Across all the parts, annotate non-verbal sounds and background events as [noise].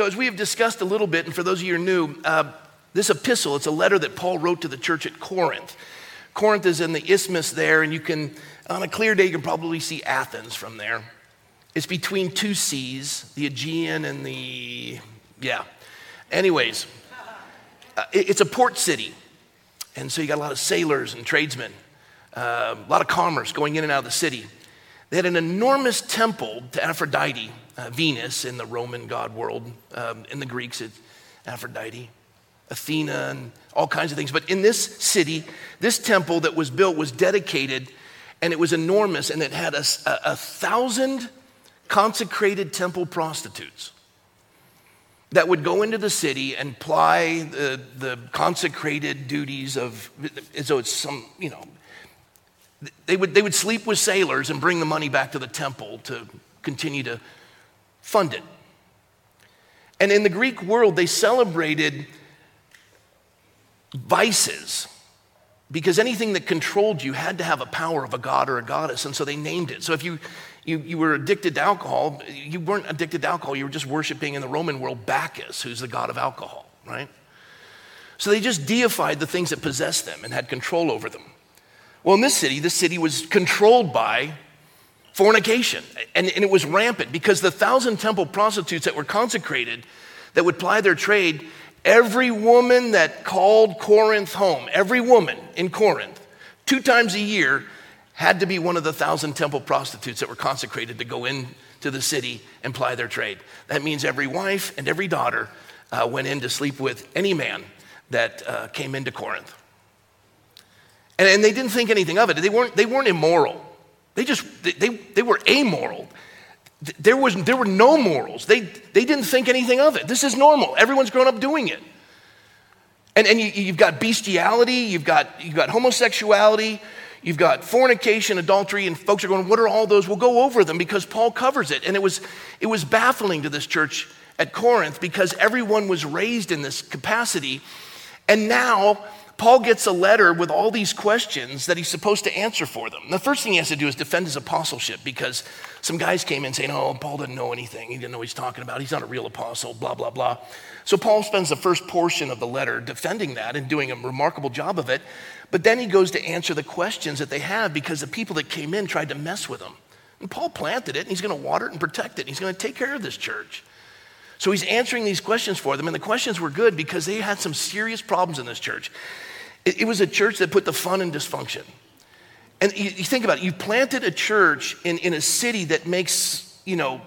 So, as we have discussed a little bit, and for those of you who are new, uh, this epistle, it's a letter that Paul wrote to the church at Corinth. Corinth is in the isthmus there, and you can, on a clear day, you can probably see Athens from there. It's between two seas, the Aegean and the, yeah. Anyways, uh, it's a port city. And so you got a lot of sailors and tradesmen, uh, a lot of commerce going in and out of the city. They had an enormous temple to Aphrodite, uh, Venus in the Roman god world. Um, in the Greeks, it's Aphrodite, Athena, and all kinds of things. But in this city, this temple that was built was dedicated, and it was enormous, and it had a, a, a thousand consecrated temple prostitutes that would go into the city and ply the, the consecrated duties of, though it's some, you know, they would, they would sleep with sailors and bring the money back to the temple to continue to fund it. And in the Greek world, they celebrated vices because anything that controlled you had to have a power of a god or a goddess. And so they named it. So if you you, you were addicted to alcohol. You weren't addicted to alcohol, you were just worshiping in the Roman world Bacchus, who's the god of alcohol, right? So they just deified the things that possessed them and had control over them. Well, in this city, this city was controlled by fornication, and, and it was rampant because the thousand temple prostitutes that were consecrated that would ply their trade, every woman that called Corinth home, every woman in Corinth, two times a year, had to be one of the thousand temple prostitutes that were consecrated to go into the city and ply their trade. That means every wife and every daughter uh, went in to sleep with any man that uh, came into Corinth. And, and, they didn't think anything of it. They weren't, they weren't immoral. They just, they, they, were amoral. There, was, there were no morals. They, they didn't think anything of it. This is normal. Everyone's grown up doing it. And, and you, have got bestiality, you've got, you've got homosexuality, You've got fornication, adultery, and folks are going, What are all those? We'll go over them because Paul covers it. And it was, it was baffling to this church at Corinth because everyone was raised in this capacity. And now Paul gets a letter with all these questions that he's supposed to answer for them. The first thing he has to do is defend his apostleship because some guys came in saying, Oh, Paul doesn't know anything. He didn't know what he's talking about. He's not a real apostle, blah, blah, blah. So Paul spends the first portion of the letter defending that and doing a remarkable job of it. But then he goes to answer the questions that they have because the people that came in tried to mess with him. And Paul planted it and he's going to water it and protect it. And he's going to take care of this church. So he's answering these questions for them. And the questions were good because they had some serious problems in this church. It, it was a church that put the fun in dysfunction. And you, you think about it, you planted a church in, in a city that makes, you know,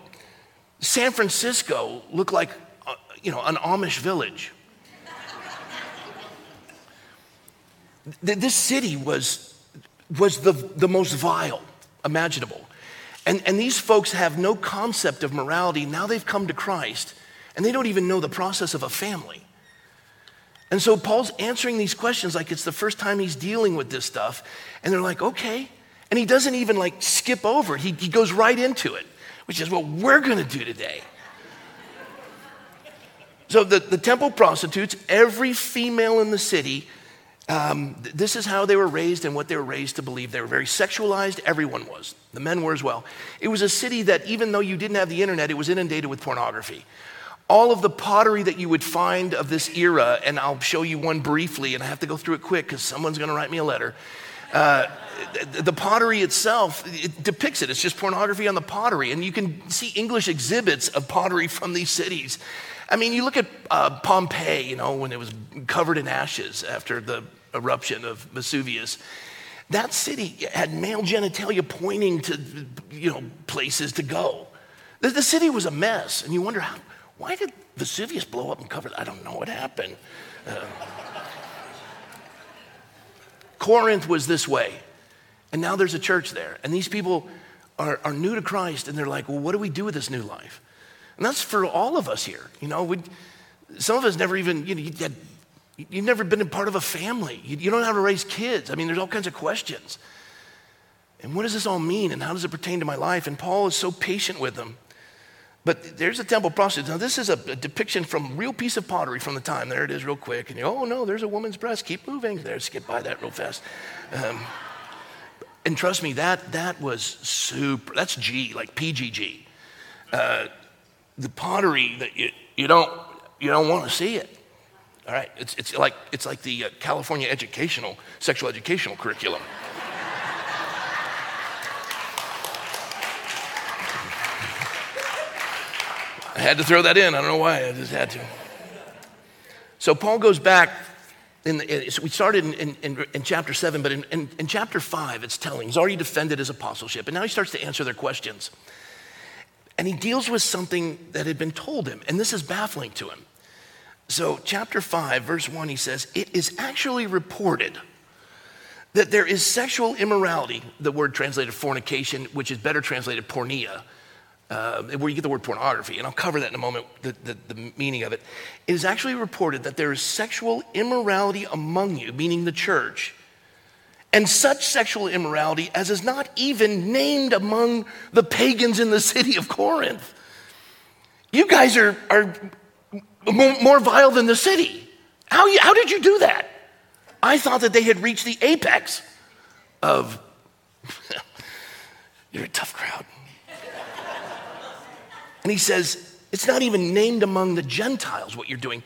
San Francisco look like, uh, you know, an Amish village. This city was, was the, the most vile imaginable. And, and these folks have no concept of morality. Now they've come to Christ, and they don't even know the process of a family. And so Paul's answering these questions like it's the first time he's dealing with this stuff. And they're like, okay. And he doesn't even like skip over it, he, he goes right into it, which is what we're going to do today. So the, the temple prostitutes, every female in the city um, this is how they were raised and what they were raised to believe. They were very sexualized, everyone was. The men were as well. It was a city that, even though you didn't have the internet, it was inundated with pornography. All of the pottery that you would find of this era, and I'll show you one briefly, and I have to go through it quick because someone's going to write me a letter. Uh, the pottery itself it depicts it. It's just pornography on the pottery. And you can see English exhibits of pottery from these cities. I mean, you look at uh, Pompeii, you know, when it was covered in ashes after the eruption of Vesuvius. That city had male genitalia pointing to, you know, places to go. The, the city was a mess, and you wonder how, why did Vesuvius blow up and cover? I don't know what happened. Uh, Corinth was this way, and now there's a church there, and these people are, are new to Christ, and they're like, well, what do we do with this new life? And that's for all of us here. You know, some of us never even, you know, you had, you've never been a part of a family. You, you don't know how to raise kids. I mean, there's all kinds of questions. And what does this all mean? And how does it pertain to my life? And Paul is so patient with them. But there's a temple prostitute. Now, this is a, a, depiction from real piece of pottery from the time. There it is, real quick. And you, oh no, there's a woman's breast. Keep moving. There, skip by that real fast. Um, and trust me, that that was super. That's G, like PGG. Uh, the pottery that it, you don't, you don't want to see it. All right, it's, it's like, it's like the uh, California educational, sexual educational curriculum. I had to throw that in. I don't know why, I just had to. So Paul goes back. In the, so we started in, in, in chapter 7, but in, in chapter 5, it's telling. He's already defended his apostleship, and now he starts to answer their questions. And he deals with something that had been told him, and this is baffling to him. So, chapter 5, verse 1, he says, It is actually reported that there is sexual immorality, the word translated fornication, which is better translated porneia, uh, where you get the word pornography, and I'll cover that in a moment, the, the, the meaning of it. It is actually reported that there is sexual immorality among you, meaning the church, and such sexual immorality as is not even named among the pagans in the city of Corinth. You guys are, are more vile than the city. How, how did you do that? I thought that they had reached the apex of, [laughs] you're a tough crowd. And he says, it's not even named among the Gentiles what you're doing.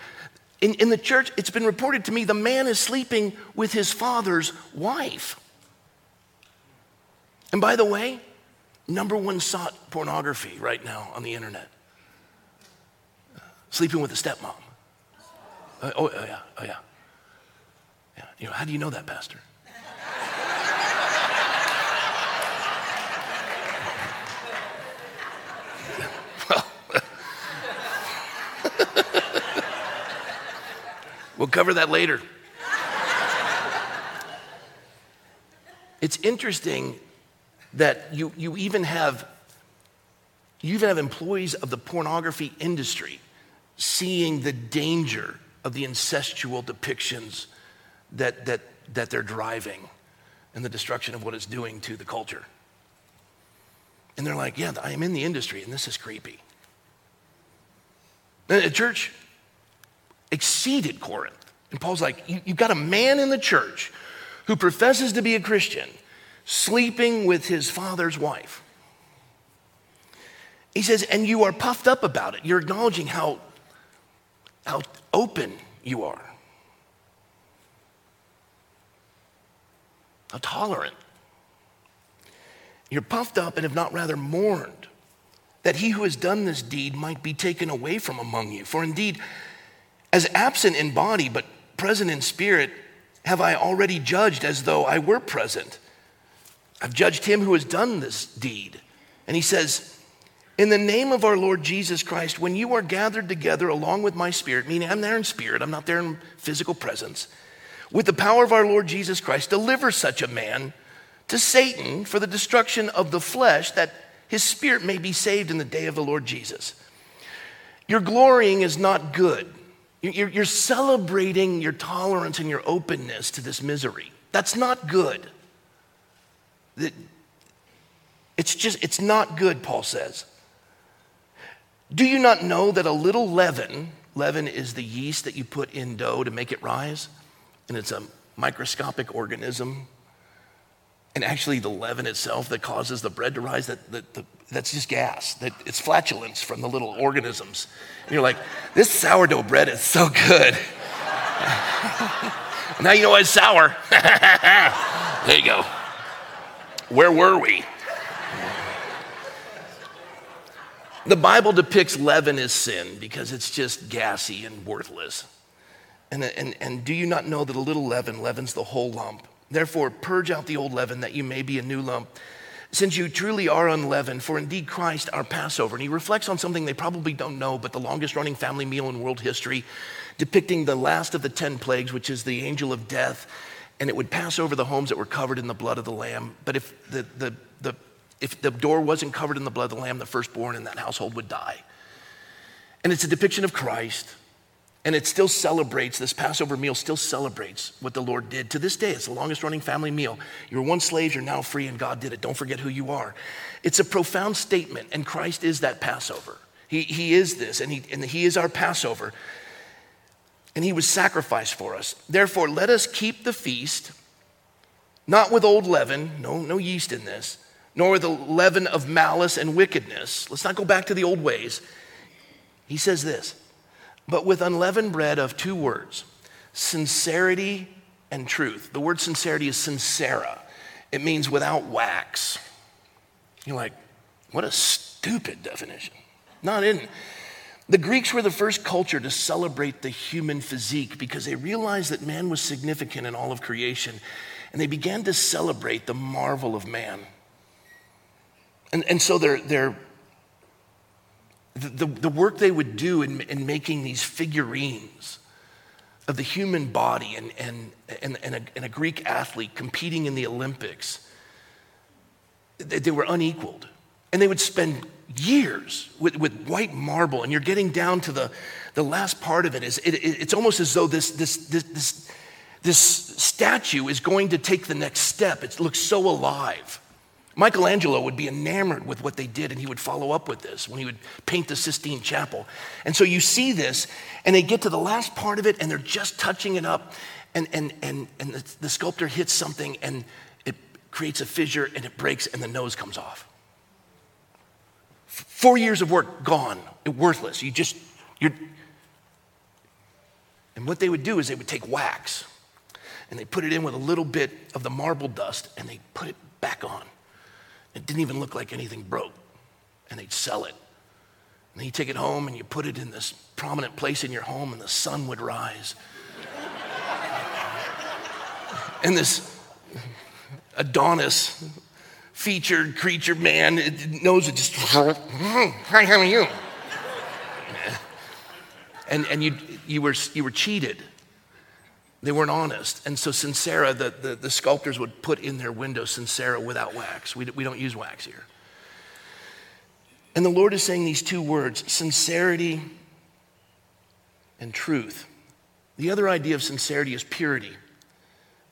In, in the church, it's been reported to me the man is sleeping with his father's wife. And by the way, number one sought pornography right now on the internet sleeping with a stepmom. Uh, oh, oh, yeah, oh, yeah. Yeah, you know, how do you know that, Pastor? We'll cover that later. It's interesting that you, you even have you even have employees of the pornography industry seeing the danger of the incestual depictions that, that, that they're driving and the destruction of what it's doing to the culture. And they're like, yeah, I am in the industry and this is creepy. Church exceeded Corinth. And Paul's like, you, you've got a man in the church who professes to be a Christian sleeping with his father's wife. He says, and you are puffed up about it. You're acknowledging how how open you are, how tolerant. You're puffed up and have not rather mourned that he who has done this deed might be taken away from among you. For indeed, as absent in body but present in spirit, have I already judged as though I were present. I've judged him who has done this deed. And he says, in the name of our Lord Jesus Christ, when you are gathered together along with my spirit, meaning I'm there in spirit, I'm not there in physical presence, with the power of our Lord Jesus Christ, deliver such a man to Satan for the destruction of the flesh, that his spirit may be saved in the day of the Lord Jesus. Your glorying is not good. You're, you're celebrating your tolerance and your openness to this misery. That's not good. It's just, it's not good, Paul says. Do you not know that a little leaven, leaven is the yeast that you put in dough to make it rise, and it's a microscopic organism. And actually, the leaven itself that causes the bread to rise, that, that, that that's just gas. That it's flatulence from the little organisms. And you're like, this sourdough bread is so good. [laughs] now you know why it's sour. [laughs] there you go. Where were we? The Bible depicts leaven as sin because it's just gassy and worthless. And, and, and do you not know that a little leaven leavens the whole lump? Therefore, purge out the old leaven that you may be a new lump, since you truly are unleavened, for indeed Christ our Passover. And he reflects on something they probably don't know, but the longest running family meal in world history, depicting the last of the 10 plagues, which is the angel of death. And it would pass over the homes that were covered in the blood of the Lamb. But if the, the, the if the door wasn't covered in the blood of the Lamb, the firstborn in that household would die. And it's a depiction of Christ. And it still celebrates, this Passover meal still celebrates what the Lord did. To this day, it's the longest running family meal. You were once slaves, you're now free, and God did it. Don't forget who you are. It's a profound statement, and Christ is that Passover. He, he is this, and he, and he is our Passover. And he was sacrificed for us. Therefore, let us keep the feast, not with old leaven, no, no yeast in this nor the leaven of malice and wickedness. Let's not go back to the old ways. He says this but with unleavened bread of two words sincerity and truth. The word sincerity is sincera, it means without wax. You're like, what a stupid definition. Not in. The Greeks were the first culture to celebrate the human physique because they realized that man was significant in all of creation and they began to celebrate the marvel of man. And, and so they're, they're, the, the work they would do in, in making these figurines of the human body and, and, and, and, a, and a Greek athlete competing in the Olympics, they, they were unequaled. And they would spend years with, with white marble, and you're getting down to the, the last part of it. Is it, it, it's almost as though this, this, this, this, this statue is going to take the next step. It looks so alive. Michelangelo would be enamored with what they did, and he would follow up with this when he would paint the Sistine Chapel. And so you see this, and they get to the last part of it, and they're just touching it up, and, and, and, and the, the sculptor hits something, and it creates a fissure, and it breaks, and the nose comes off. Four years of work gone, worthless. You just, you're. And what they would do is they would take wax and they put it in with a little bit of the marble dust and they put it back on. It didn't even look like anything broke. And they'd sell it. And you take it home and you put it in this prominent place in your home, and the sun would rise. and this Adonis featured creature man it knows it just, [laughs] hi, how are you? and and you, you, were, you were cheated. They weren't honest. And so Sincera, the, the, the sculptors would put in their window Sincera without wax. We, we don't use wax here. And the Lord is saying these two words sincerity and truth. The other idea of sincerity is purity,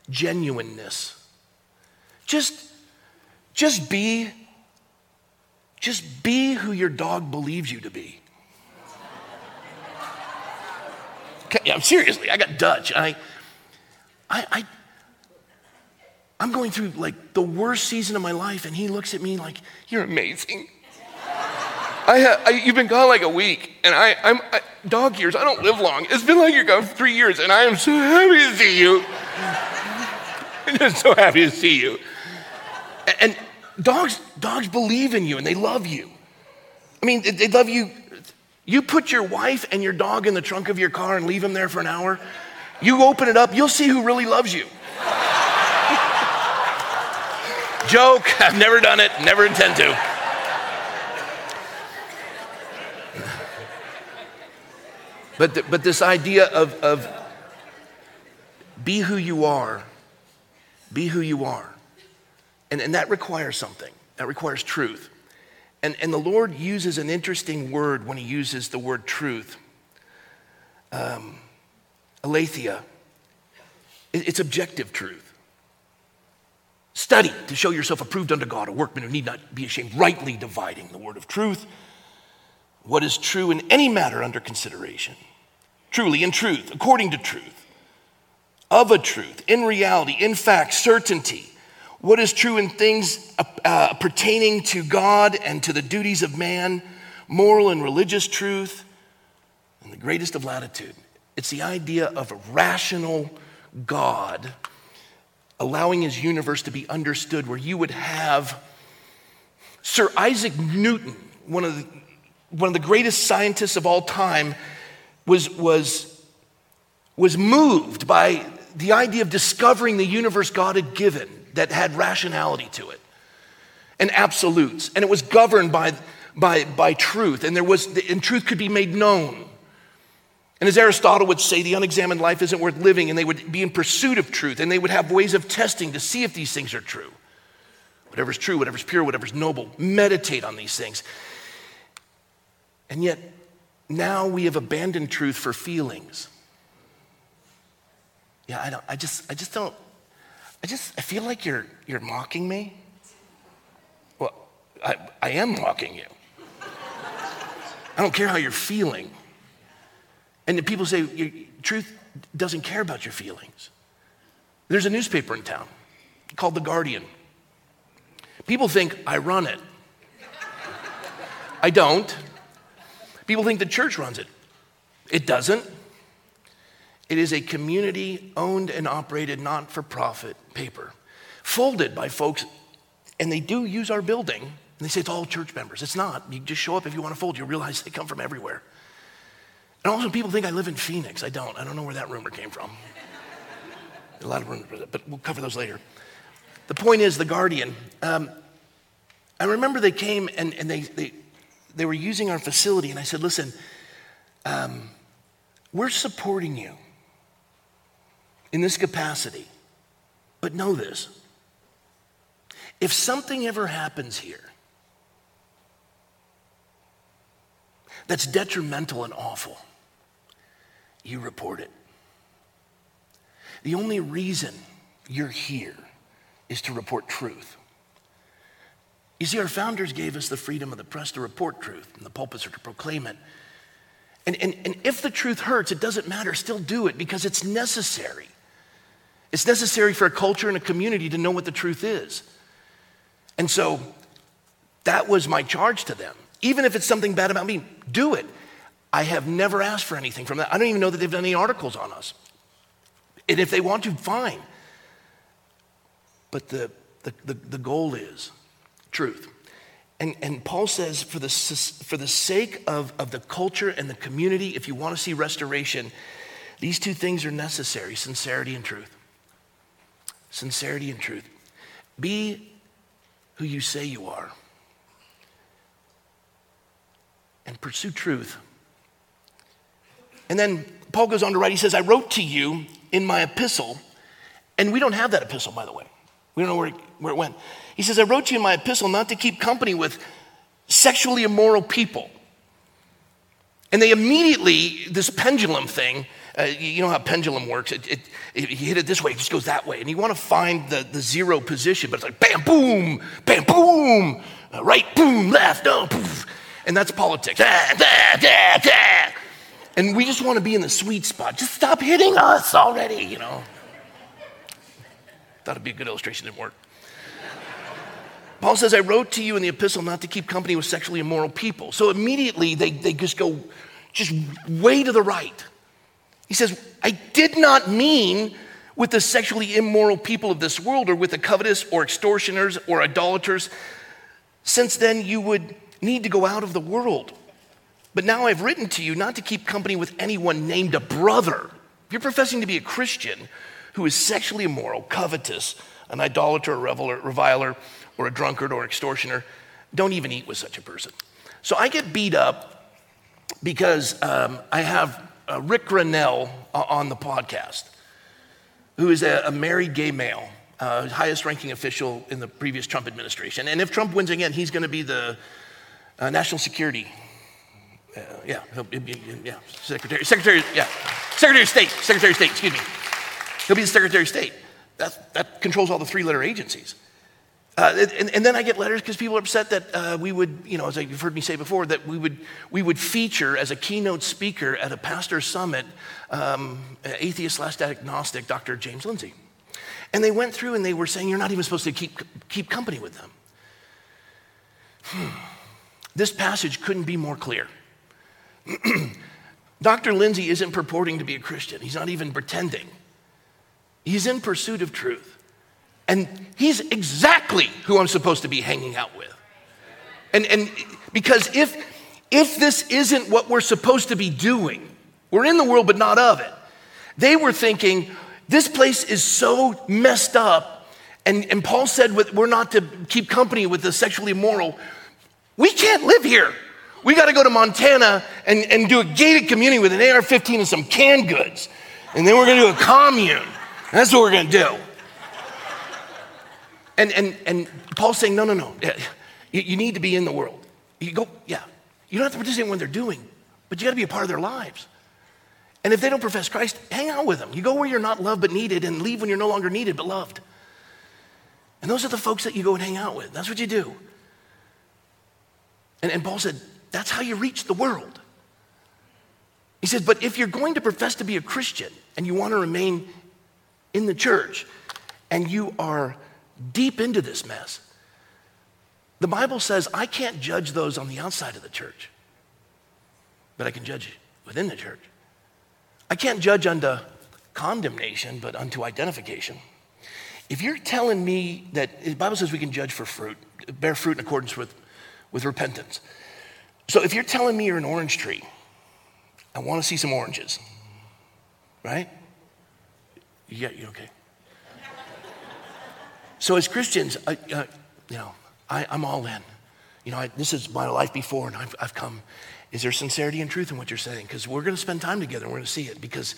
genuineness. Just, just be, just be who your dog believes you to be. Okay, yeah, seriously, I got Dutch. I, I, I, I'm going through like the worst season of my life, and he looks at me like, You're amazing. [laughs] I I, you've been gone like a week, and I, I'm I, dog years. I don't live long. It's been like you're gone for three years, and I am so happy to see you. [laughs] I'm just so happy to see you. And, dogs, dogs believe in you, and they love you. I mean, they love you. You put your wife and your dog in the trunk of your car and leave them there for an hour. You open it up, you'll see who really loves you. Joke, I've never done it, never intend to. But, the, but this idea of, of be who you are, be who you are. And, and that requires something, that requires truth. And, and the Lord uses an interesting word when He uses the word truth. Um, aletheia. It's objective truth. Study to show yourself approved unto God, a workman who need not be ashamed, rightly dividing the word of truth. What is true in any matter under consideration? Truly, in truth, according to truth, of a truth, in reality, in fact, certainty. What is true in things uh, uh, pertaining to God and to the duties of man, moral and religious truth, and the greatest of latitude. It's the idea of a rational God allowing his universe to be understood, where you would have Sir Isaac Newton, one of the, one of the greatest scientists of all time, was, was, was moved by the idea of discovering the universe God had given that had rationality to it and absolutes, and it was governed by, by, by truth, and there was and truth could be made known. And as Aristotle would say, the unexamined life isn't worth living, and they would be in pursuit of truth, and they would have ways of testing to see if these things are true. Whatever's true, whatever's pure, whatever's noble, meditate on these things. And yet, now we have abandoned truth for feelings. Yeah, I don't, I just, I just don't, I just, I feel like you're, you're mocking me. Well, I, I am mocking you. I don't care how you're feeling. And people say, truth doesn't care about your feelings. There's a newspaper in town called The Guardian. People think I run it. I don't. People think the church runs it. It doesn't. It is a community owned and operated not for profit paper, folded by folks, and they do use our building. And they say it's all church members. It's not. You just show up if you want to fold. You realize they come from everywhere. And also, people think I live in Phoenix. I don't. I don't know where that rumor came from. A lot of rumors, but we'll cover those later. The point is, The Guardian. Um, I remember they came and, and they, they, they were using our facility, and I said, Listen, um, we're supporting you in this capacity. But know this if something ever happens here that's detrimental and awful, you report it. The only reason you're here is to report truth. You see, our founders gave us the freedom of the press to report truth, and the pulpits are to proclaim it. And, and, and if the truth hurts, it doesn't matter, still do it because it's necessary. It's necessary for a culture and a community to know what the truth is. And so that was my charge to them. Even if it's something bad about me, do it. I have never asked for anything from that. I don't even know that they've done any articles on us. And if they want to, fine. But the, the, the, the goal is truth. And, and Paul says, for the, for the sake of, of the culture and the community, if you want to see restoration, these two things are necessary sincerity and truth. Sincerity and truth. Be who you say you are and pursue truth. And then Paul goes on to write, he says, I wrote to you in my epistle, and we don't have that epistle, by the way. We don't know where it, where it went. He says, I wrote to you in my epistle not to keep company with sexually immoral people. And they immediately, this pendulum thing, uh, you know how pendulum works. It, it, it, you hit it this way, it just goes that way. And you want to find the, the zero position, but it's like bam, boom, bam, boom, uh, right, boom, left, no, poof. And that's politics. Ah. And we just want to be in the sweet spot. Just stop hitting us already, you know. Thought it'd be a good illustration, didn't work. Paul says, I wrote to you in the epistle not to keep company with sexually immoral people. So immediately they, they just go just way to the right. He says, I did not mean with the sexually immoral people of this world or with the covetous or extortioners or idolaters, since then you would need to go out of the world. But now I've written to you not to keep company with anyone named a brother. If you're professing to be a Christian who is sexually immoral, covetous, an idolater, a reveler, reviler, or a drunkard or extortioner, don't even eat with such a person. So I get beat up because um, I have uh, Ric Grenell on the podcast, who is a, a married gay male, uh, highest ranking official in the previous Trump administration. And if Trump wins again, he's going to be the uh, national security. Uh, yeah, yeah, secretary, secretary, yeah, secretary of state, secretary of state. Excuse me. He'll be the secretary of state. That that controls all the three-letter agencies. Uh, and, and, then I get letters because people are upset that uh, we would, you know, as you've heard me say before, that we would, we would feature as a keynote speaker at a pastor summit um, atheist slash agnostic Dr. James Lindsay. And they went through and they were saying, you're not even supposed to keep, keep company with them. Hmm. This passage couldn't be more clear. [clears throat] Dr. Lindsay isn't purporting to be a Christian, he's not even pretending. He's in pursuit of truth. And he's exactly who I'm supposed to be hanging out with. And, and because if, if this isn't what we're supposed to be doing, we're in the world but not of it. They were thinking, this place is so messed up. And, and Paul said, we're not to keep company with the sexually immoral. We can't live here. We got to go to Montana and, and do a gated community with an AR 15 and some canned goods. And then we're going to do a commune. That's what we're going to do. And, and, and Paul's saying, no, no, no. You, you need to be in the world. You go, yeah. You don't have to participate in what they're doing, but you got to be a part of their lives. And if they don't profess Christ, hang out with them. You go where you're not loved but needed and leave when you're no longer needed but loved. And those are the folks that you go and hang out with. That's what you do. And, and Paul said, that's how you reach the world. He says, but if you're going to profess to be a Christian and you want to remain in the church and you are deep into this mess. The Bible says I can't judge those on the outside of the church, but I can judge within the church. I can't judge unto condemnation, but unto identification. If you're telling me that the Bible says we can judge for fruit, bear fruit in accordance with, with repentance. So if you're telling me you're an orange tree, I want to see some oranges, right? Yeah, you okay? So as Christians, I, uh, you know, I, am all in. You know, I, this is my life before, and I've, I've come. Is there sincerity and truth in what you're saying? Because we're going to spend time together, and we're going to see it. Because,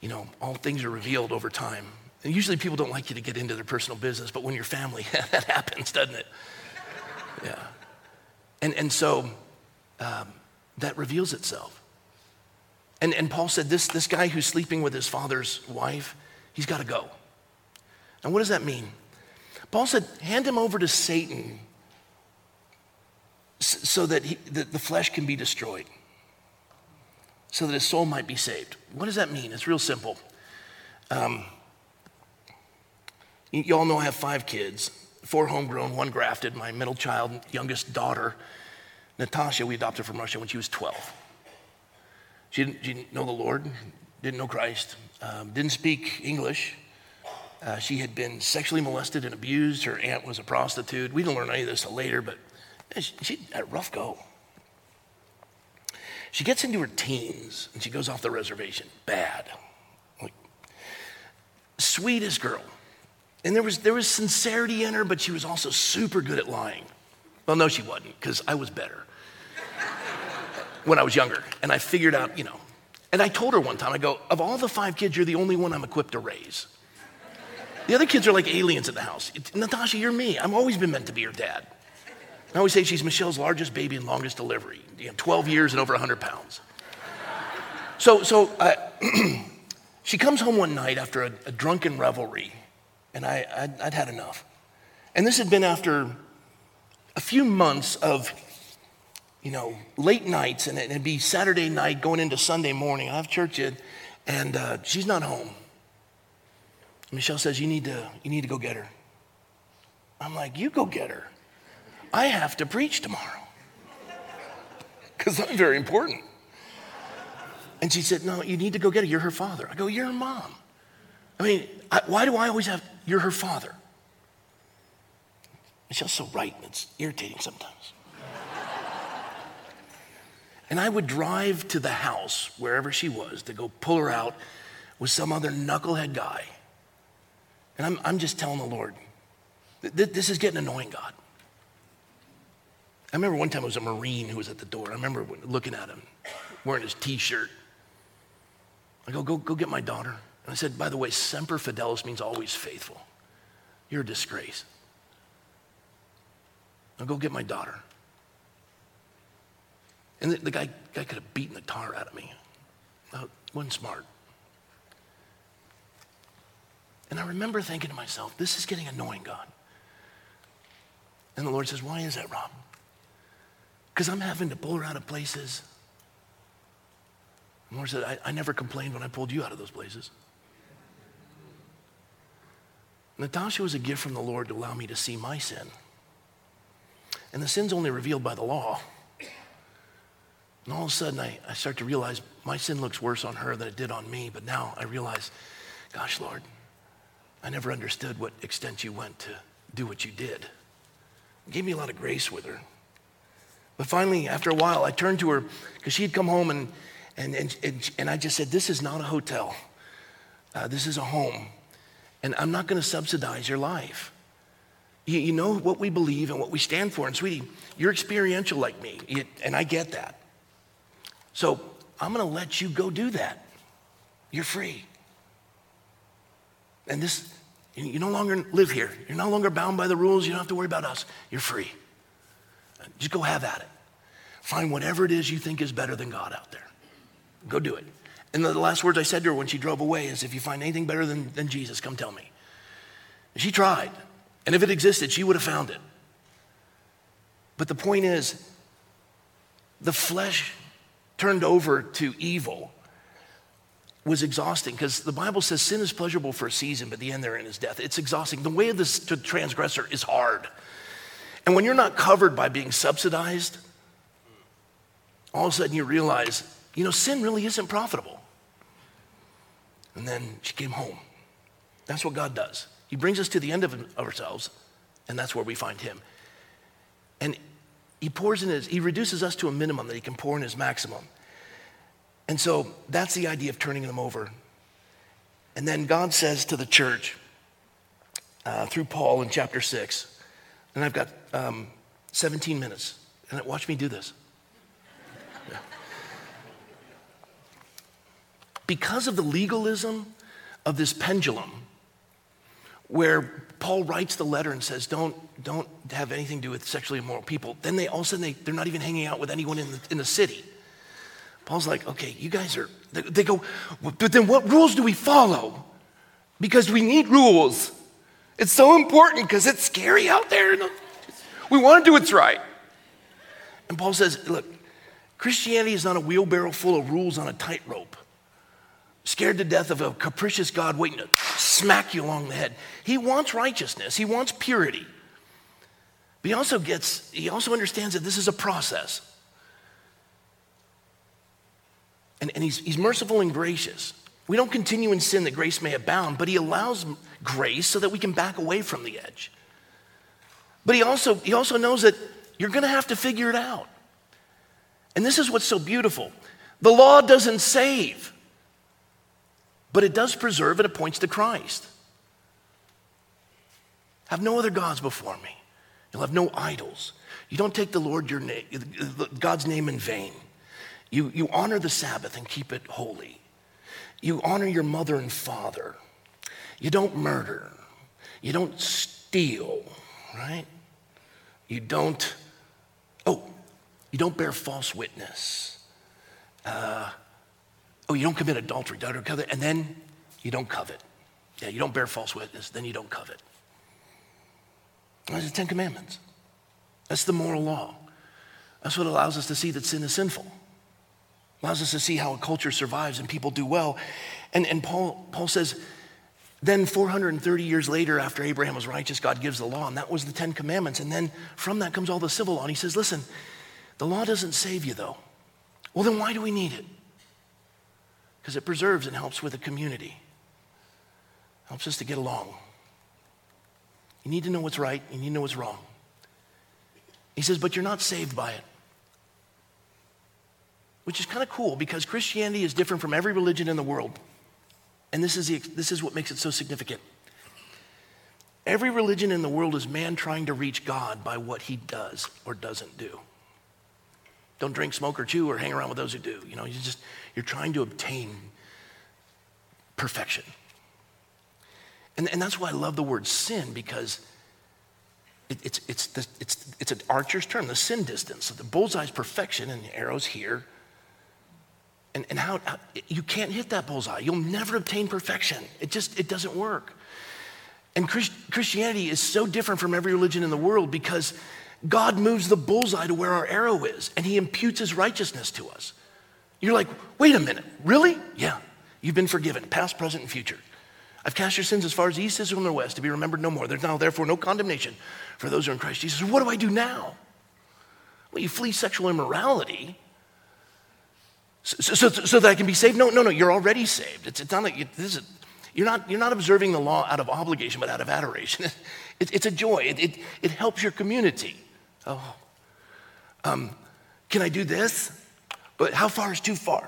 you know, all things are revealed over time. And usually people don't like you to get into their personal business, but when you're family, [laughs] that happens, doesn't it? Yeah. And, and so um, that reveals itself. And, and Paul said this, this guy who's sleeping with his father's wife, he's got to go. Now, what does that mean? Paul said, hand him over to Satan so that he, the, the flesh can be destroyed, so that his soul might be saved. What does that mean? It's real simple. Um, you all know I have five kids, four homegrown, one grafted. My middle child, youngest daughter, Natasha, we adopted from Russia when she was 12. She didn't, she didn't know the Lord, didn't know Christ, um, didn't speak English. Uh, she had been sexually molested and abused. Her aunt was a prostitute. We didn't learn any of this later, but she, she had a rough go. She gets into her teens and she goes off the reservation. Bad. Like, sweetest girl. And there was, there was sincerity in her, but she was also super good at lying. Well, no, she wasn't, because I was better when I was younger. And I figured out, you know, and I told her one time, I go, of all the five kids, you're the only one I'm equipped to raise. The other kids are like aliens in the house. Natasha, you're me. I've always been meant to be your dad. I always say she's Michelle's largest baby and longest delivery, you know, 12 years and over 100 pounds. So, so uh, [clears throat] she comes home one night after a, a drunken revelry, and I, I'd, I'd had enough. And this had been after a few months of, you know, late nights, and it'd be Saturday night going into Sunday morning. I have church in, and uh, she's not home. Michelle says, you need, to, you need to go get her. I'm like, You go get her. I have to preach tomorrow [laughs] because I'm very important. And she said, No, you need to go get her. You're her father. I go, You're her mom. I mean, I, why do I always have, You're her father? Michelle's so right, it's irritating sometimes. And I would drive to the house, wherever she was, to go pull her out with some other knucklehead guy and I'm, I'm just telling the Lord, this is getting annoying, God. I remember one time it was a Marine who was at the door. I remember looking at him wearing his t shirt. I go, go, go get my daughter. And I said, by the way, semper fidelis means always faithful. You're a disgrace. I'll go get my daughter. And the, the guy, guy could have beaten the tar out of me. I wasn't smart. And I remember thinking to myself, this is getting annoying, God. And the Lord says, Why is that, Rob? Because I'm having to pull her out of places. The Lord said, I, I never complained when I pulled you out of those places. Natasha was a gift from the Lord to allow me to see my sin. And the sin's only revealed by the law. And all of a sudden, I, I start to realize my sin looks worse on her than it did on me. But now I realize, gosh, Lord, I never understood what extent you went to do what you did. It gave me a lot of grace with her. But finally, after a while, I turned to her because she had come home and, and, and, and, and I just said, This is not a hotel. Uh, this is a home. And I'm not going to subsidize your life. You, you, know what we believe and what we stand for. And, sweetie, you're experiential like me, you, and I get that. So I'm going to let you go do that. You're free. And this, you no longer live here. You're no longer bound by the rules. You don't have to worry about us. You're free. Just go have at it. Find whatever it is you think is better than God out there. Go do it. And the last words I said to her when she drove away is if you find anything better than, than Jesus, come tell me. And she tried. And if it existed, she would have found it. But the point is, the flesh turned over to evil was exhausting because the Bible says sin is pleasurable for a season, but the end therein is death. It's exhausting. The way of this to transgressor is hard. And when you're not covered by being subsidized, all of a sudden you realize, you know, sin really isn't profitable. And then she came home. That's what God does. He brings us to the end of ourselves, and that's where we find Him. And He pours in His, He reduces us to a minimum that He can pour in His maximum. And so that's the idea of turning them over. And then God says to the church uh, through Paul in chapter 6, and I've got um, 17 minutes, and watch me do this. [laughs] Because of the legalism of this pendulum, where Paul writes the letter and says, don't, don't have anything to do with sexually immoral people, then they all of a sudden they, they're not even hanging out with anyone in the, in the city. Paul's like, okay, you guys are, they go, but then what rules do we follow? Because we need rules. It's so important because it's scary out there. We want to do what's right. And Paul says, look, Christianity is not a wheelbarrow full of rules on a tightrope scared to death of a capricious God waiting to smack you along the head. He wants righteousness, he wants purity. But he also gets, he also understands that this is a process. And, and he's, he's merciful and gracious. We don't continue in sin that grace may abound, but he allows grace so that we can back away from the edge. But he also, he also knows that you're going to have to figure it out. And this is what's so beautiful the law doesn't save. But it does preserve and it points to Christ. Have no other gods before me. You'll have no idols. You don't take the Lord your name, God's name in vain. You, you honor the Sabbath and keep it holy. You honor your mother and father. You don't murder. You don't steal, right? You don't, oh, you don't bear false witness. Uh, Oh, you don't commit adultery, don't covet, and then you don't covet. Yeah, you don't bear false witness, then you don't covet. That's the Ten Commandments. That's the moral law. That's what allows us to see that sin is sinful. Allows us to see how a culture survives and people do well. And, and Paul, Paul says, then 430 years later, after Abraham was righteous, God gives the law, and that was the Ten Commandments. And then from that comes all the civil law. And he says, listen, the law doesn't save you, though. Well, then why do we need it? Because it preserves and helps with the community, helps us to get along. You need to know what's right, you need to know what's wrong. He says, but you're not saved by it. Which is kind of cool because Christianity is different from every religion in the world. And this is, the, this is what makes it so significant. Every religion in the world is man trying to reach God by what he does or doesn't do. Don't drink, smoke, or chew, or hang around with those who do. You know, you just you're trying to obtain perfection. And, and that's why I love the word sin because it, it's, it's, the, it's, it's an archer's term, the sin distance. So the bullseye's perfection and the arrow's here. And, and how, how, you can't hit that bullseye. You'll never obtain perfection. It just it doesn't work. And Christ, Christianity is so different from every religion in the world because God moves the bullseye to where our arrow is, and He imputes His righteousness to us. You're like, wait a minute, really? Yeah, you've been forgiven, past, present, and future. I've cast your sins as far as east is from the west to be remembered no more. There's now, therefore, no condemnation for those who are in Christ Jesus. What do I do now? Well, you flee sexual immorality so, so, so, that I can be saved. No, no, no, you're already saved. It's, it's not like you, this is, you're, not, you're not observing the law out of obligation, but out of adoration. [laughs] It, it's a joy, it, it, it helps your community. Oh, um, can I do this? But how far is too far?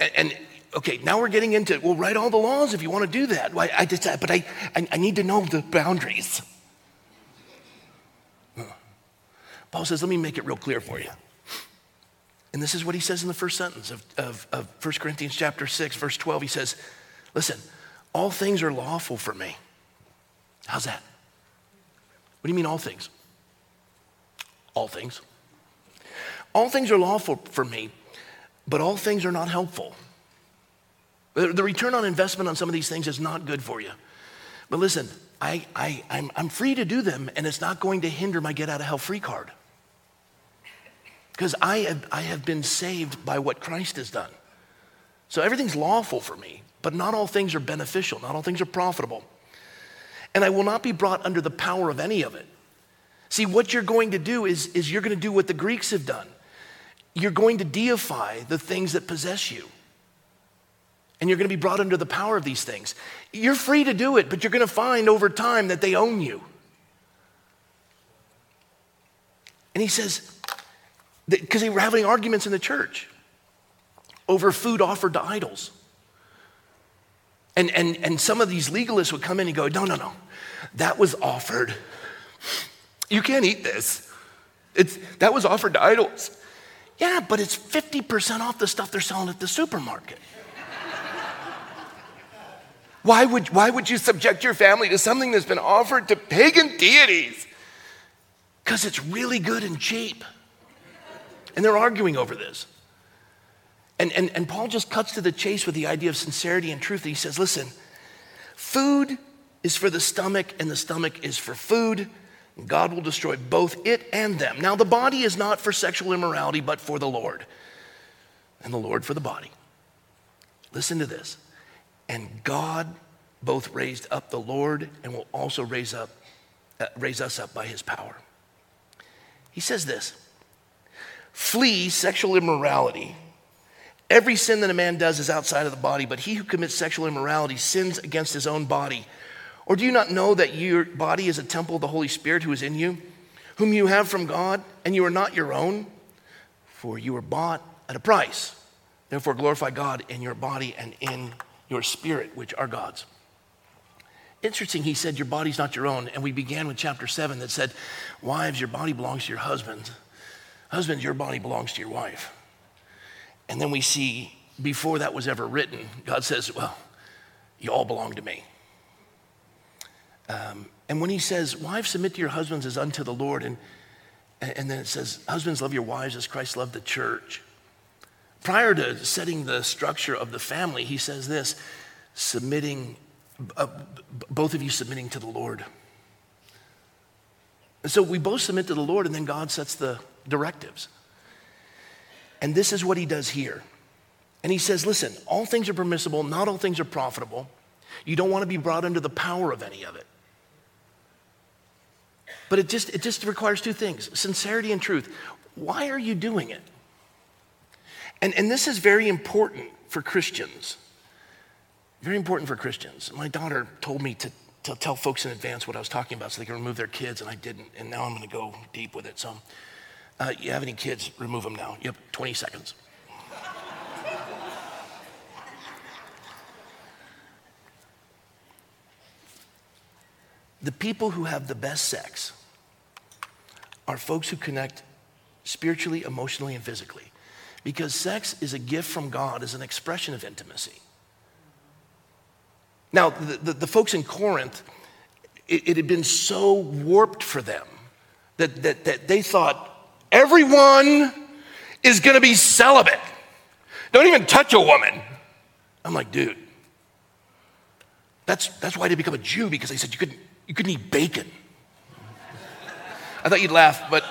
And, and, okay, now we're getting into, well, write all the laws if you want to do that. Well, I, just, but I, I, I need to know the boundaries. Paul says, let me make it real clear for you. And this is what he says in the first sentence of, of, of 1 Corinthians chapter 6, verse 12. He says, listen, all things are lawful for me. How's that? What do you mean all things? All things. All things are lawful for me, but all things are not helpful. The return on investment on some of these things is not good for you. But listen, I, I, I'm, I'm free to do them, and it's not going to hinder my get out of hell free card. Because I have, I have been saved by what Christ has done. So everything's lawful for me, but not all things are beneficial, not all things are profitable. And I will not be brought under the power of any of it. See, what you're going to do is, is you're going to do what the Greeks have done. You're going to deify the things that possess you. And you're going to be brought under the power of these things. You're free to do it, but you're going to find over time that they own you. And he says, because they were having arguments in the church over food offered to idols. And, and, and some of these legalists would come in and go, no, no, no, that was offered. You can't eat this. It's, that was offered to idols. Yeah, but it's 50% off the stuff they're selling at the supermarket. why, would, why would you subject your family to something that's been offered to pagan deities? Because it's really good and cheap. And they're arguing over this. And, and, and Paul just cuts to the chase with the idea of sincerity and truth. He says, listen, food is for the stomach, and the stomach is for food. God will destroy both it and them. Now, the body is not for sexual immorality, but for the Lord, and the Lord for the body. Listen to this. And God both raised up the Lord and will also raise up uh, raise us up by his power. He says this. Flee sexual immorality. Every sin that a man does is outside of the body, but he who commits sexual immorality sins against his own body. Or do you not know that your body is a temple of the Holy Spirit who is in you, whom you have from God, and you are not your own? For you were bought at a price. Therefore, glorify God in your body and in your spirit, which are God's. Interesting, he said, Your body's not your own. And we began with chapter 7 that said, Wives, your body belongs to your husband. Husbands, your body belongs to your wife. And then we see, before that was ever written, God says, Well, you all belong to me. Um, and when he says, Wives, submit to your husbands as unto the Lord, and, and then it says, Husbands, love your wives as Christ loved the church. Prior to setting the structure of the family, he says this submitting, uh, both of you submitting to the Lord. And so we both submit to the Lord, and then God sets the directives. And this is what he does here. And he says, Listen, all things are permissible, not all things are profitable. You don't want to be brought under the power of any of it. But it just, it just requires two things sincerity and truth. Why are you doing it? And, and this is very important for Christians. Very important for Christians. My daughter told me to, to tell folks in advance what I was talking about so they can remove their kids, and I didn't. And now I'm going to go deep with it. So, uh, you have any kids? Remove them now. Have 20 seconds. The people who have the best sex are folks who connect spiritually, emotionally, and physically. Because sex is a gift from God, is an expression of intimacy. Now, the, the, the folks in Corinth, it, it, had been so warped for them that, that, that they thought everyone is gonna be celibate. Don't even touch a woman. I'm like, dude, that's, that's why they become a Jew because they said you couldn't, you couldn't eat bacon. I thought you'd laugh, but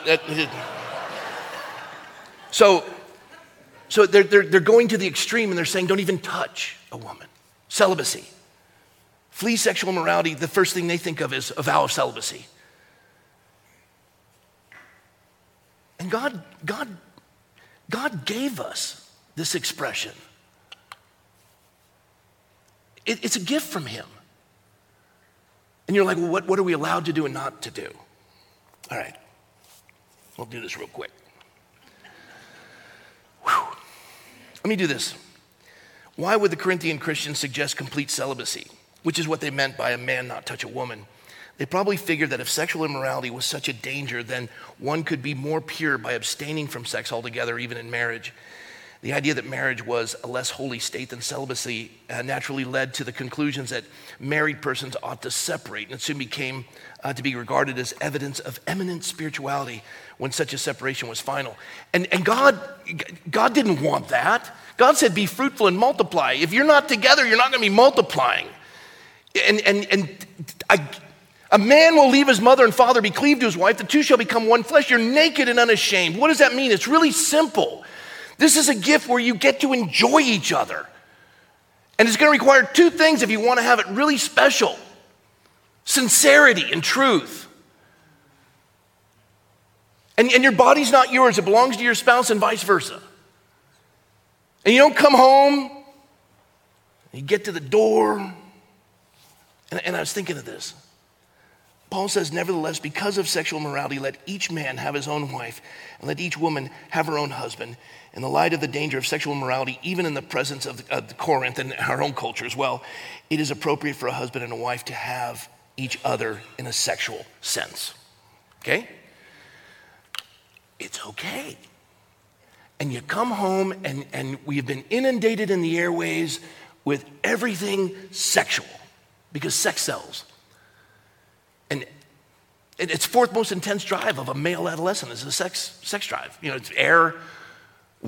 so, so they're, they're, they're going to the extreme and they're saying, don't even touch a woman. Celibacy. Flee sexual immorality, the first thing they think of is a vow of celibacy. And God, God, God gave us this expression. It, it's a gift from Him. And you're like, well, what, what are we allowed to do and not to do? All right, we'll do this real quick. Whew. Let me do this. Why would the Corinthian Christians suggest complete celibacy, which is what they meant by a man not touch a woman? They probably figured that if sexual immorality was such a danger, then one could be more pure by abstaining from sex altogether, even in marriage. The idea that marriage was a less holy state than celibacy uh, naturally led to the conclusions that married persons ought to separate, and it soon became uh, to be regarded as evidence of eminent spirituality when such a separation was final. And, and God, God didn't want that. God said, Be fruitful and multiply. If you're not together, you're not going to be multiplying. And, and, and I, a man will leave his mother and father, be cleaved to his wife, the two shall become one flesh. You're naked and unashamed. What does that mean? It's really simple. This is a gift where you get to enjoy each other. And it's going to require two things if you want to have it really special sincerity and truth. And, and your body's not yours, it belongs to your spouse and vice versa. And you don't come home You get to the door, and, and I was thinking of this. Paul says, Nevertheless, because of sexual morality, let each man have his own wife, and let each woman have her own husband. In the light of the danger of sexual immorality, even in the presence of, of Corinth and our own culture as well, it is appropriate for a husband and a wife to have each other in a sexual sense. Okay? It's okay. And you come home, and, and we've been inundated in the airways with everything sexual because sex sells. And it's fourth most intense drive of a male adolescent is a sex, sex drive. You know, it's air,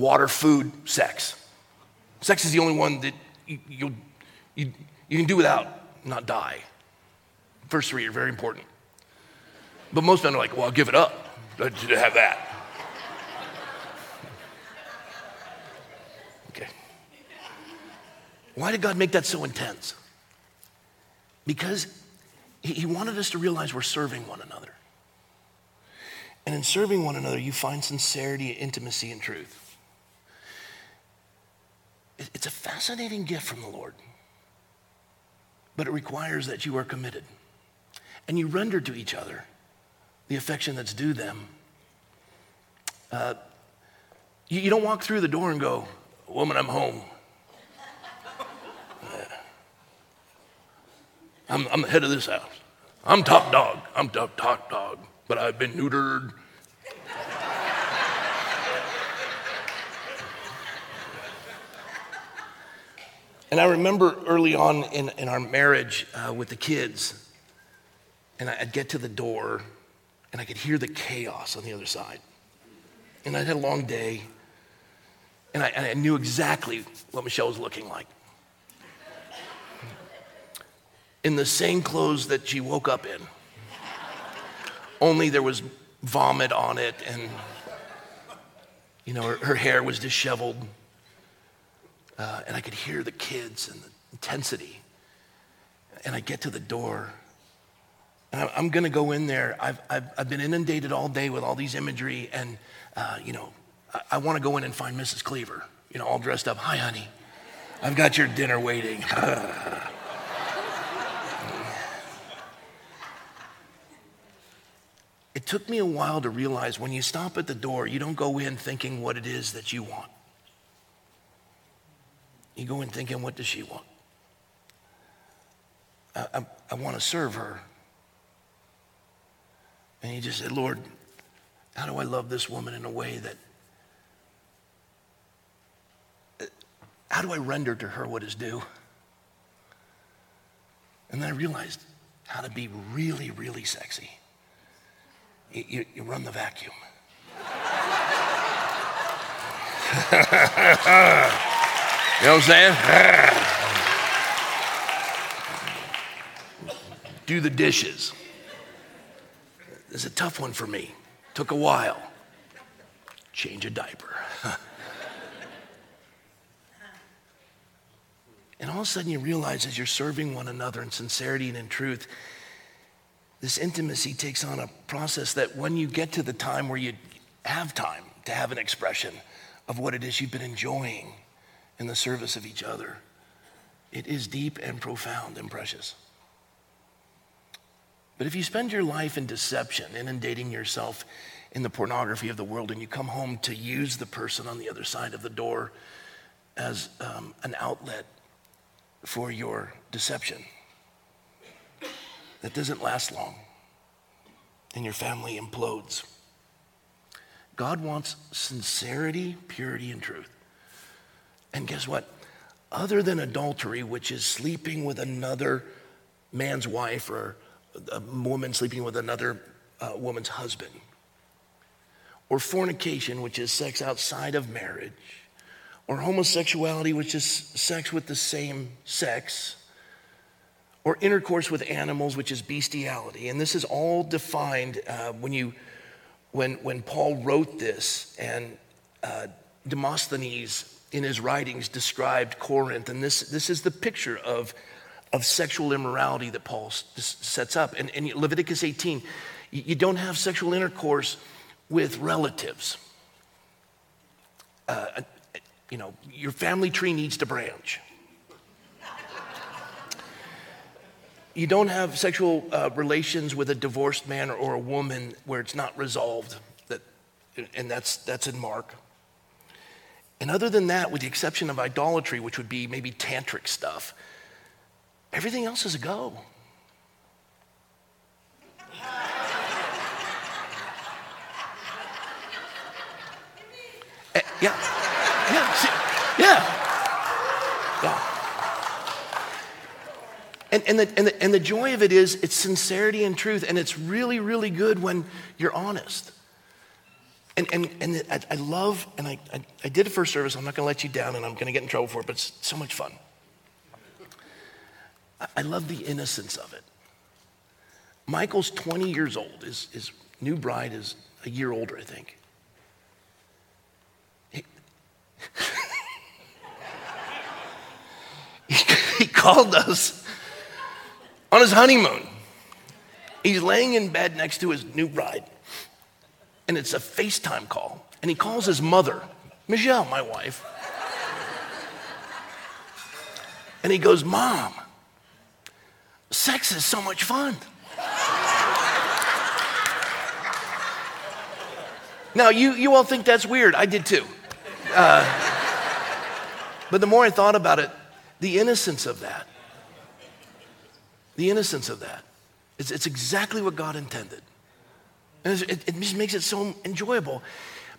water, food, sex. Sex is the only one that you, you, you, you can do without, not die. First three are very important. But most men are like, well, I'll give it up to have that. [laughs] Okay. Why did God make that so intense? Because he wanted us to realize we're serving one another. And in serving one another, you find sincerity, intimacy, and truth. It's a fascinating gift from the Lord, but it requires that you are committed and you render to each other the affection that's due them. Uh, you, you don't walk through the door and go, Woman, I'm home. [laughs] I'm, I'm the head of this house. I'm top dog. I'm top, top dog, but I've been neutered. And I remember early on in, in our marriage uh, with the kids, and I'd get to the door and I could hear the chaos on the other side. And I'd had a long day, and I, and I knew exactly what Michelle was looking like in the same clothes that she woke up in. Only there was vomit on it, and you know, her, her hair was disheveled. Uh, and I could hear the kids and the intensity. And I get to the door, and I'm going to go in there. I've, I've, I've, been inundated all day with all these imagery, and, uh, you know, I, I want to go in and find Mrs. Cleaver, you know, all dressed up. Hi, honey. I've got your dinner waiting. [laughs] It took me a while to realize when you stop at the door, you don't go in thinking what it is that you want. You go in thinking, what does she want? I, I, I want to serve her. And you just said, Lord, how do I love this woman in a way that, how do I render to her what is due? And then I realized how to be really, really sexy you, you run the vacuum. [laughs] you know what I'm saying? Do the dishes. It's a tough one for me. Took a while. Change a diaper. [laughs] and all of a sudden you realize as you're serving one another in sincerity and in truth, this intimacy takes on a process that when you get to the time where you have time to have an expression of what it is you've been enjoying in the service of each other, it is deep and profound and precious. But if you spend your life in deception, inundating yourself in the pornography of the world, and you come home to use the person on the other side of the door as um, an outlet for your deception, that doesn't last long and your family implodes. God wants sincerity, purity, and truth. And guess what? Other than adultery, which is sleeping with another man's wife or a woman sleeping with another uh, woman's husband, or fornication, which is sex outside of marriage, or homosexuality, which is sex with the same sex, or intercourse with animals, which is bestiality. And this is all defined uh, when, you, when, when Paul wrote this, and uh, Demosthenes in his writings described Corinth. And this, this is the picture of, of sexual immorality that Paul sets up. And in Leviticus 18, you don't have sexual intercourse with relatives. Uh, you know, your family tree needs to branch. you don't have sexual uh, relations with a divorced man or, or a woman where it's not resolved. That, and that's, that's in Mark. And other than that, with the exception of idolatry, which would be maybe tantric stuff, everything else is a go. Eh, yeah, yeah, see, yeah, yeah. And, and, the, and, the, and the joy of it is it's sincerity and truth, and it's really, really good when you're honest. And, and, and I, love, and I, I, I did a first service, I'm not gonna let you down, and I'm gonna get in trouble for it, but it's so much fun. I, I love the innocence of it. Michael's 20 years old, his, his new bride is a year older, I think. He, [laughs] he called us on his honeymoon. He's laying in bed next to his new bride, and it's a FaceTime call. And he calls his mother, Michelle, my wife. And he goes, Mom, sex is so much fun. now, you, you all think that's weird. I did too. Uh, but the more I thought about it, the innocence of that, the innocence of that. It's, it's exactly what God intended. It, it just makes it so enjoyable.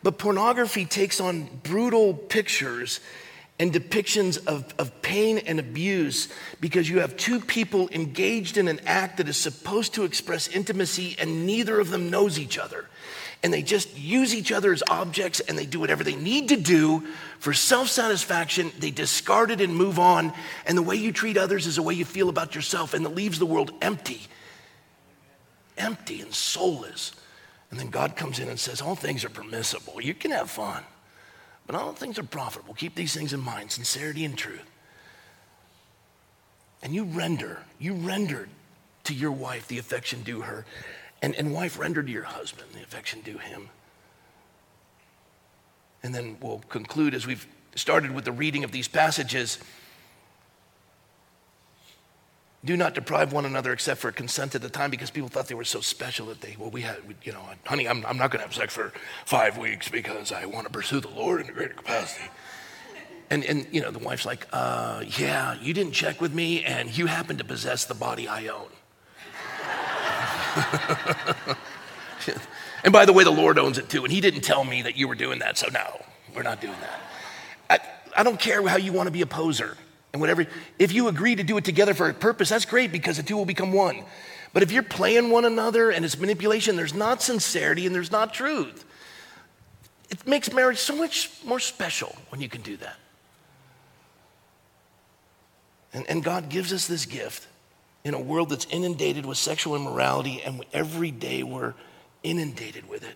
But pornography takes on brutal pictures and depictions of, of pain and abuse because you have two people engaged in an act that is supposed to express intimacy and neither of them knows each other and they just use each other as objects and they do whatever they need to do for self satisfaction. They discard it and move on. And the way you treat others is the way you feel about yourself, and it leaves the world empty, empty and soulless. And then God comes in and says, All things are permissible. You can have fun, but all things are profitable. Keep these things in mind sincerity and truth. And you render, you render to your wife the affection due her. And, and wife, render to your husband the affection due him. And then we'll conclude as we've started with the reading of these passages. Do not deprive one another except for consent at the time because people thought they were so special that they, well, we had, you know, honey, I'm, I'm not going to have sex for five weeks because I want to pursue the Lord in a greater capacity. And, and you know, the wife's like, uh, yeah, you didn't check with me and you happen to possess the body I own. [laughs] and by the way, the Lord owns it too. And He didn't tell me that you were doing that. So, no, we're not doing that. I, I don't care how you want to be a poser and whatever. If you agree to do it together for a purpose, that's great because the two will become one. But if you're playing one another and it's manipulation, there's not sincerity and there's not truth. It makes marriage so much more special when you can do that. And, and God gives us this gift in a world that's inundated with sexual immorality, and every day we're inundated with it.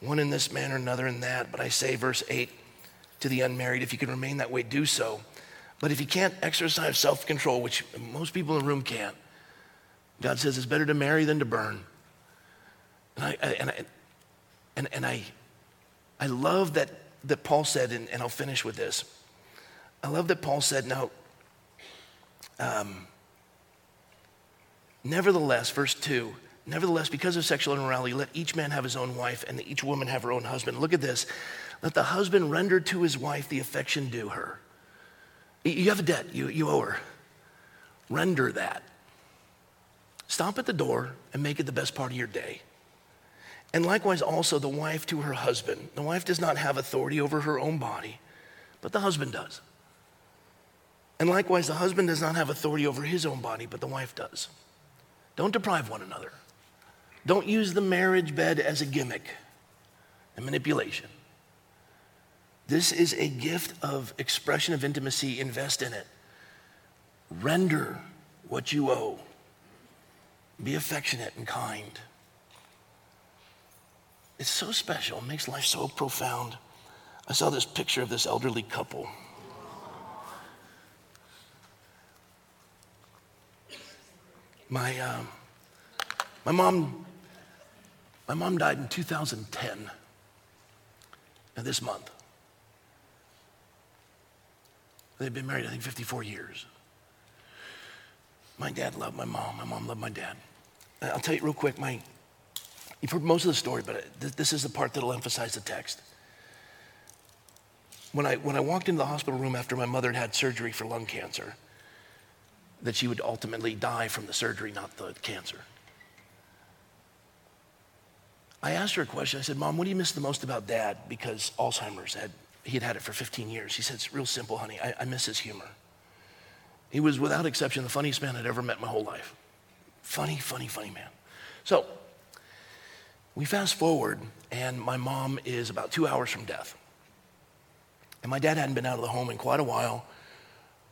One in this manner, another in that. But I say, verse 8, to the unmarried, if you can remain that way, do so. But if you can't exercise self control, which most people in the room can't, God says it's better to marry than to burn. And I, and I, and, and I, I love that, that Paul said, and, and I'll finish with this. I love that Paul said, now, um, Nevertheless, verse 2 Nevertheless, because of sexual immorality, let each man have his own wife and each woman have her own husband. Look at this. Let the husband render to his wife the affection due her. You have a debt, you, you owe her. Render that. Stop at the door and make it the best part of your day. And likewise, also the wife to her husband. The wife does not have authority over her own body, but the husband does. And likewise, the husband does not have authority over his own body, but the wife does. Don't deprive one another. Don't use the marriage bed as a gimmick and manipulation. This is a gift of expression of intimacy. Invest in it. Render what you owe. Be affectionate and kind. It's so special, it makes life so profound. I saw this picture of this elderly couple. My, um, my mom, my mom died in 2010, and this month. They'd been married, I think, 54 years. My dad loved my mom. My mom loved my dad. Uh, I'll tell you real quick, my, you've heard most of the story, but uh, this is the part that'll emphasize the text. When I, when I walked into the hospital room after my mother had had surgery for lung cancer, that she would ultimately die from the surgery, not the cancer. I asked her a question. I said, Mom, what do you miss the most about dad? Because Alzheimer's had, he had had it for 15 years. He said, It's real simple, honey. I, I miss his humor. He was, without exception, the funniest man I'd ever met in my whole life. Funny, funny, funny man. So we fast forward, and my mom is about two hours from death. And my dad hadn't been out of the home in quite a while,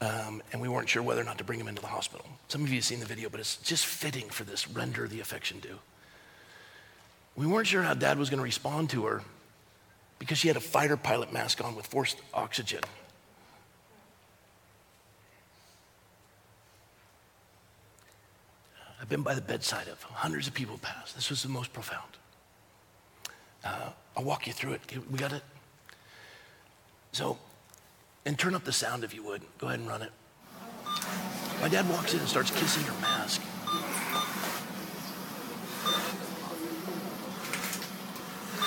um, and we weren't sure whether or not to bring him into the hospital. Some of you have seen the video, but it's just fitting for this render the affection due. We weren't sure how dad was going to respond to her because she had a fighter pilot mask on with forced oxygen. I've been by the bedside of hundreds of people pass. This was the most profound. Uh, I'll walk you through it. We got it? So, and turn up the sound if you would. Go ahead and run it. My dad walks in and starts kissing her mask.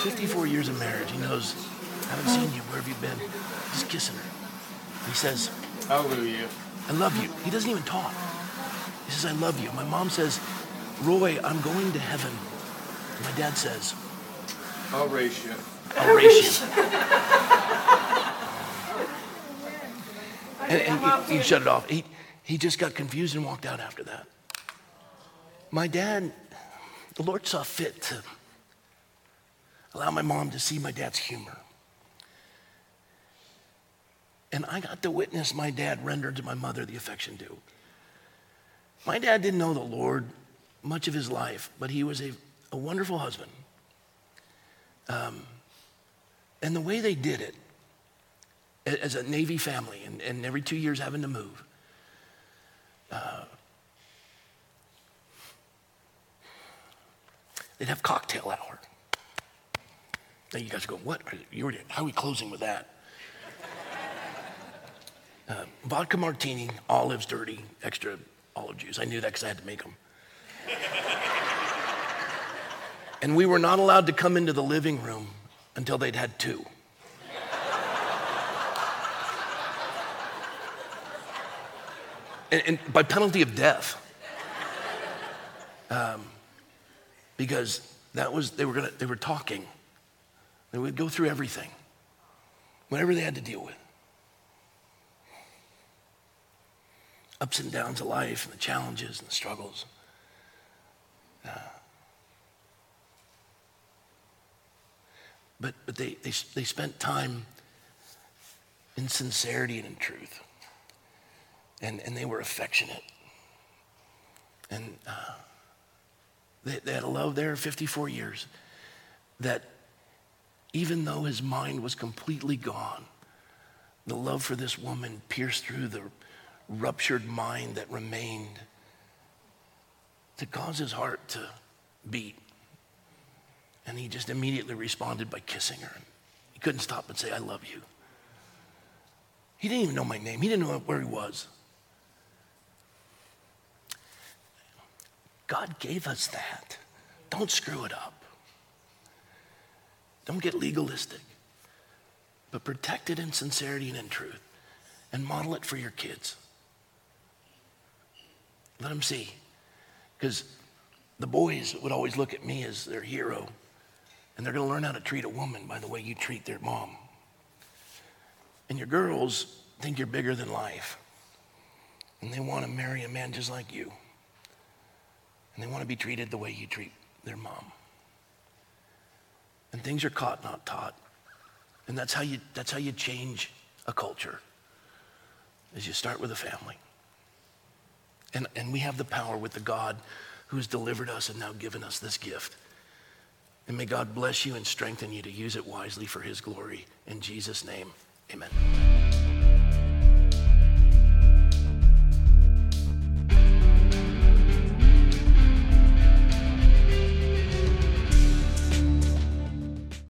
Fifty-four years of marriage. He knows. I haven't seen you. Where have you been? Just kissing her. He says, "How will you?" I love you. He doesn't even talk. He says, I love you. My mom says, Roy, I'm going to heaven. My dad says, I'll race you. I'll race you. and, and he, he shut it off. He, he just got confused and walked out after that. My dad, the Lord saw fit to allow my mom to see my dad's humor. And I got to witness my dad render to my mother the affection due. My dad didn't know the Lord much of his life, but he was a, a wonderful husband. Um, and the way they did it, as a Navy family, and, and every two years having to move, uh, they'd have cocktail hour. Now you guys go, what? Are you, how are we closing with that? Uh, vodka martini, olives dirty, extra olive juice. I knew that because I had to make them. and we were not allowed to come into the living room until they'd had two. and, and, by penalty of death. Um, because that was, they were, gonna, they were talking. They would go through everything, whatever they had to deal with. ups and downs of life and the challenges and the struggles. Uh, but but they, they, they spent time in sincerity and in truth. And, and they were affectionate. And uh, they, they had a love there 54 years that even though his mind was completely gone, the love for this woman pierced through the ruptured mind that remained to cause his heart to beat. And he just immediately responded by kissing her. He couldn't stop and say, I love you. He didn't even know my name, he didn't know where he was. God gave us that. Don't screw it up. Don't get legalistic, but protect it in sincerity and in truth and model it for your kids. Let them see. Because the boys would always look at me as their hero, and they're going to learn how to treat a woman by the way you treat their mom. And your girls think you're bigger than life, and they want to marry a man just like you, and they want to be treated the way you treat their mom. And things are caught, not taught. And that's how you, that's how you change a culture, is you start with a family. And, and we have the power with the God who's delivered us and now given us this gift. And may God bless you and strengthen you to use it wisely for his glory. In Jesus' name, amen.